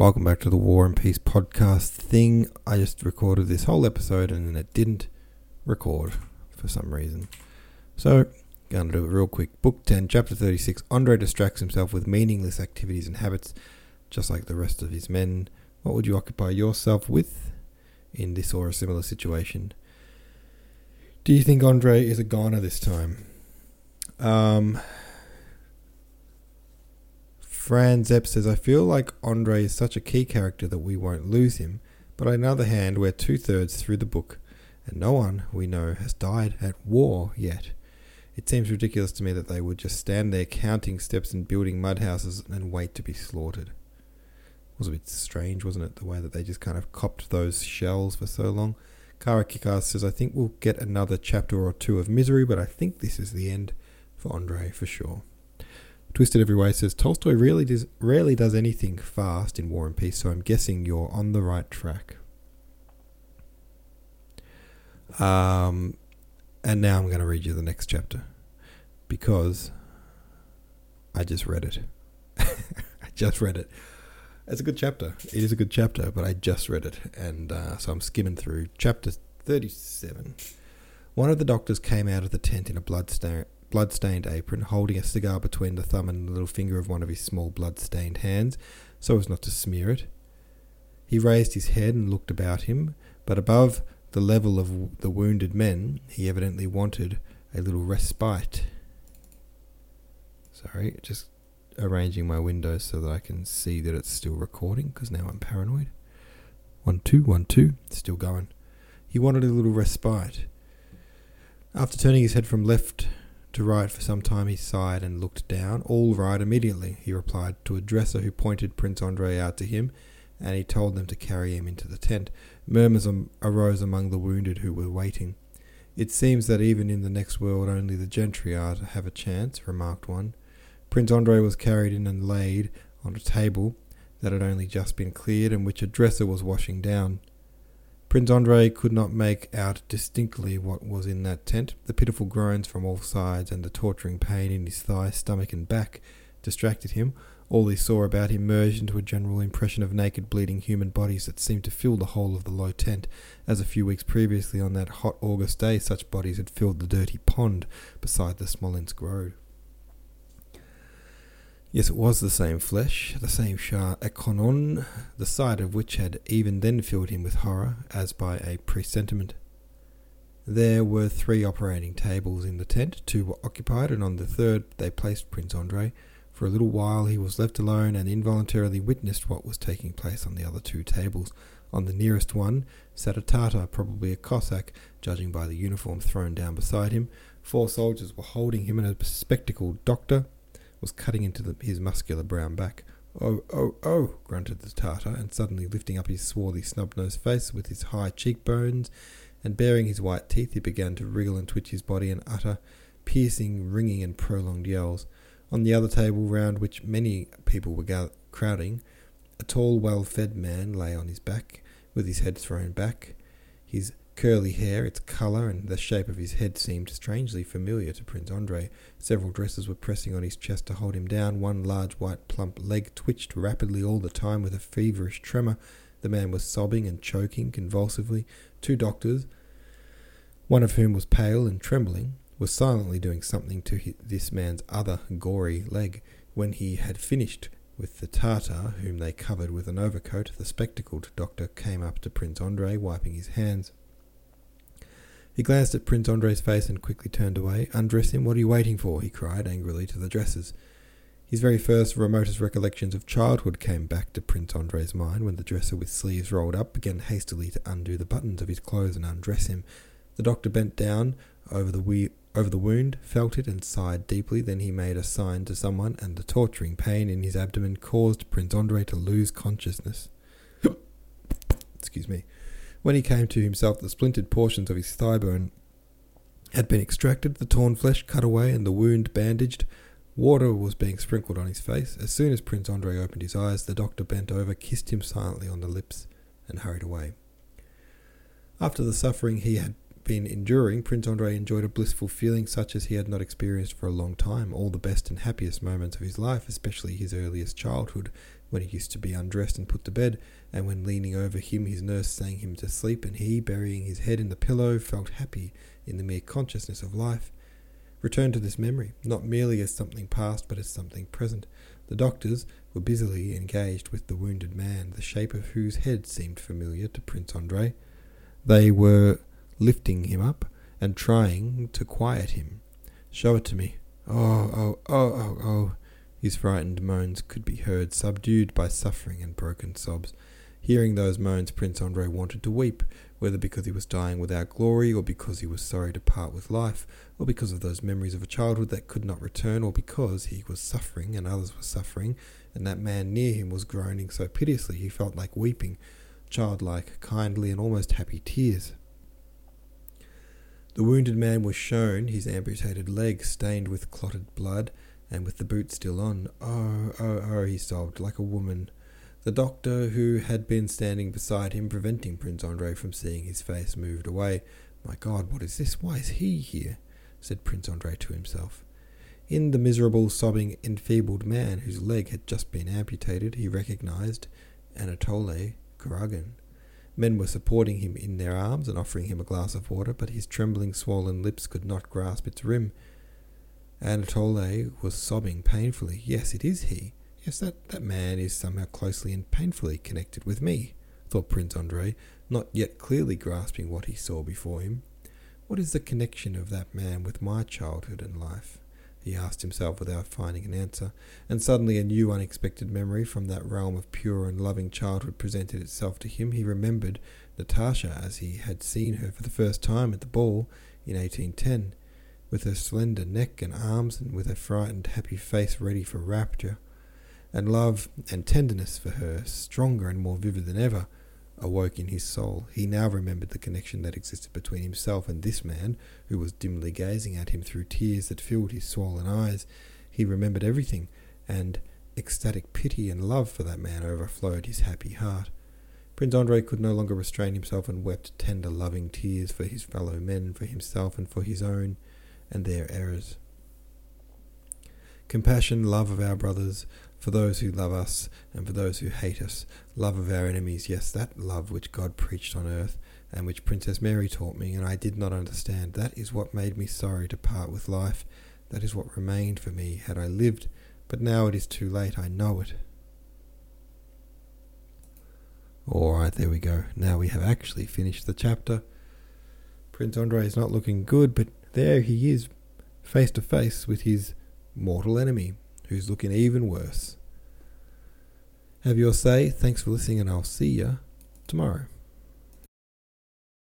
Welcome back to the War and Peace podcast thing. I just recorded this whole episode and it didn't record for some reason. So, going to do it real quick. Book 10, Chapter 36. Andre distracts himself with meaningless activities and habits, just like the rest of his men. What would you occupy yourself with in this or a similar situation? Do you think Andre is a goner this time? Um, Fran Zepp says, I feel like Andre is such a key character that we won't lose him, but on the other hand, we're two thirds through the book, and no one we know has died at war yet. It seems ridiculous to me that they would just stand there counting steps and building mud houses and wait to be slaughtered. It was a bit strange, wasn't it, the way that they just kind of copped those shells for so long. Kara Kickass says, I think we'll get another chapter or two of misery, but I think this is the end for Andre for sure. Twisted Every Way says Tolstoy really does, rarely does anything fast in War and Peace, so I'm guessing you're on the right track. Um, and now I'm going to read you the next chapter because I just read it. I just read it. It's a good chapter. It is a good chapter, but I just read it, and uh, so I'm skimming through chapter 37. One of the doctors came out of the tent in a bloodstained blood-stained apron, holding a cigar between the thumb and the little finger of one of his small blood-stained hands, so as not to smear it. He raised his head and looked about him, but above the level of the wounded men, he evidently wanted a little respite. Sorry, just arranging my windows so that I can see that it's still recording, because now I'm paranoid. One, two, one, two, still going. He wanted a little respite. After turning his head from left to right for some time he sighed and looked down. All right immediately, he replied to a dresser who pointed Prince Andrei out to him, and he told them to carry him into the tent. Murmurs arose among the wounded who were waiting. It seems that even in the next world only the gentry are to have a chance, remarked one. Prince Andrei was carried in and laid on a table that had only just been cleared and which a dresser was washing down. Prince Andrei could not make out distinctly what was in that tent. The pitiful groans from all sides and the torturing pain in his thigh, stomach, and back distracted him. All he saw about him merged into a general impression of naked, bleeding human bodies that seemed to fill the whole of the low tent, as a few weeks previously on that hot August day such bodies had filled the dirty pond beside the Smolensk road. Yes, it was the same flesh, the same chair à canon, the sight of which had even then filled him with horror, as by a presentiment. There were three operating tables in the tent, two were occupied, and on the third they placed Prince Andrei. For a little while he was left alone and involuntarily witnessed what was taking place on the other two tables. On the nearest one sat a Tartar, probably a Cossack, judging by the uniform thrown down beside him. Four soldiers were holding him, and a spectacled doctor, was cutting into the, his muscular brown back. Oh, oh, oh, grunted the Tartar, and suddenly lifting up his swarthy snub-nosed face with his high cheekbones and baring his white teeth, he began to wriggle and twitch his body and utter piercing, ringing, and prolonged yells. On the other table, round which many people were crowding, a tall, well-fed man lay on his back, with his head thrown back, his curly hair, its colour, and the shape of his head seemed strangely familiar to Prince Andrei. Several dresses were pressing on his chest to hold him down. One large white plump leg twitched rapidly all the time with a feverish tremor. The man was sobbing and choking convulsively. Two doctors, one of whom was pale and trembling, were silently doing something to his, this man's other gory leg. When he had finished with the Tartar, whom they covered with an overcoat, the spectacled doctor came up to Prince Andrei, wiping his hands. He glanced at Prince Andrei's face and quickly turned away. Undress him? What are you waiting for? he cried angrily to the dressers. His very first remotest recollections of childhood came back to Prince Andrei's mind when the dresser with sleeves rolled up began hastily to undo the buttons of his clothes and undress him. The doctor bent down over the we- over the wound, felt it, and sighed deeply. Then he made a sign to someone, and the torturing pain in his abdomen caused Prince Andrei to lose consciousness. Excuse me. When he came to himself, the splintered portions of his thigh bone had been extracted, the torn flesh cut away, and the wound bandaged. Water was being sprinkled on his face. As soon as Prince Andrei opened his eyes, the doctor bent over, kissed him silently on the lips, and hurried away. After the suffering he had been enduring, Prince Andrei enjoyed a blissful feeling such as he had not experienced for a long time. All the best and happiest moments of his life, especially his earliest childhood, when he used to be undressed and put to bed, and when leaning over him his nurse sang him to sleep, and he, burying his head in the pillow, felt happy in the mere consciousness of life. Return to this memory, not merely as something past, but as something present. The doctors were busily engaged with the wounded man, the shape of whose head seemed familiar to Prince Andrei. They were lifting him up and trying to quiet him. Show it to me. Oh, oh, oh, oh, oh. His frightened moans could be heard, subdued by suffering and broken sobs. Hearing those moans, Prince Andrei wanted to weep, whether because he was dying without glory, or because he was sorry to part with life, or because of those memories of a childhood that could not return, or because he was suffering and others were suffering, and that man near him was groaning so piteously he felt like weeping, childlike, kindly, and almost happy tears. The wounded man was shown his amputated leg stained with clotted blood, and with the boot still on. Oh, oh, oh, he sobbed, like a woman. The doctor, who had been standing beside him, preventing Prince Andrei from seeing his face, moved away. My God, what is this? Why is he here? said Prince Andrei to himself. In the miserable, sobbing, enfeebled man whose leg had just been amputated, he recognized Anatole Kurágin. Men were supporting him in their arms and offering him a glass of water, but his trembling, swollen lips could not grasp its rim. Anatole was sobbing painfully. Yes, it is he. Yes, that, that man is somehow closely and painfully connected with me, thought Prince Andrei, not yet clearly grasping what he saw before him. What is the connection of that man with my childhood and life? He asked himself without finding an answer, and suddenly a new unexpected memory from that realm of pure and loving childhood presented itself to him. He remembered Natasha as he had seen her for the first time at the ball in 1810 with her slender neck and arms, and with her frightened, happy face ready for rapture. And love and tenderness for her, stronger and more vivid than ever, awoke in his soul. He now remembered the connection that existed between himself and this man, who was dimly gazing at him through tears that filled his swollen eyes. He remembered everything, and ecstatic pity and love for that man overflowed his happy heart. Prince Andrei could no longer restrain himself and wept tender, loving tears for his fellow men, for himself, and for his own and their errors. Compassion, love of our brothers, for those who love us and for those who hate us, love of our enemies, yes, that love which God preached on earth and which Princess Mary taught me, and I did not understand. That is what made me sorry to part with life. That is what remained for me had I lived, but now it is too late, I know it. Alright, there we go. Now we have actually finished the chapter. Prince Andrei is not looking good, but there he is, face to face with his mortal enemy, who's looking even worse. Have your say. Thanks for listening, and I'll see you tomorrow.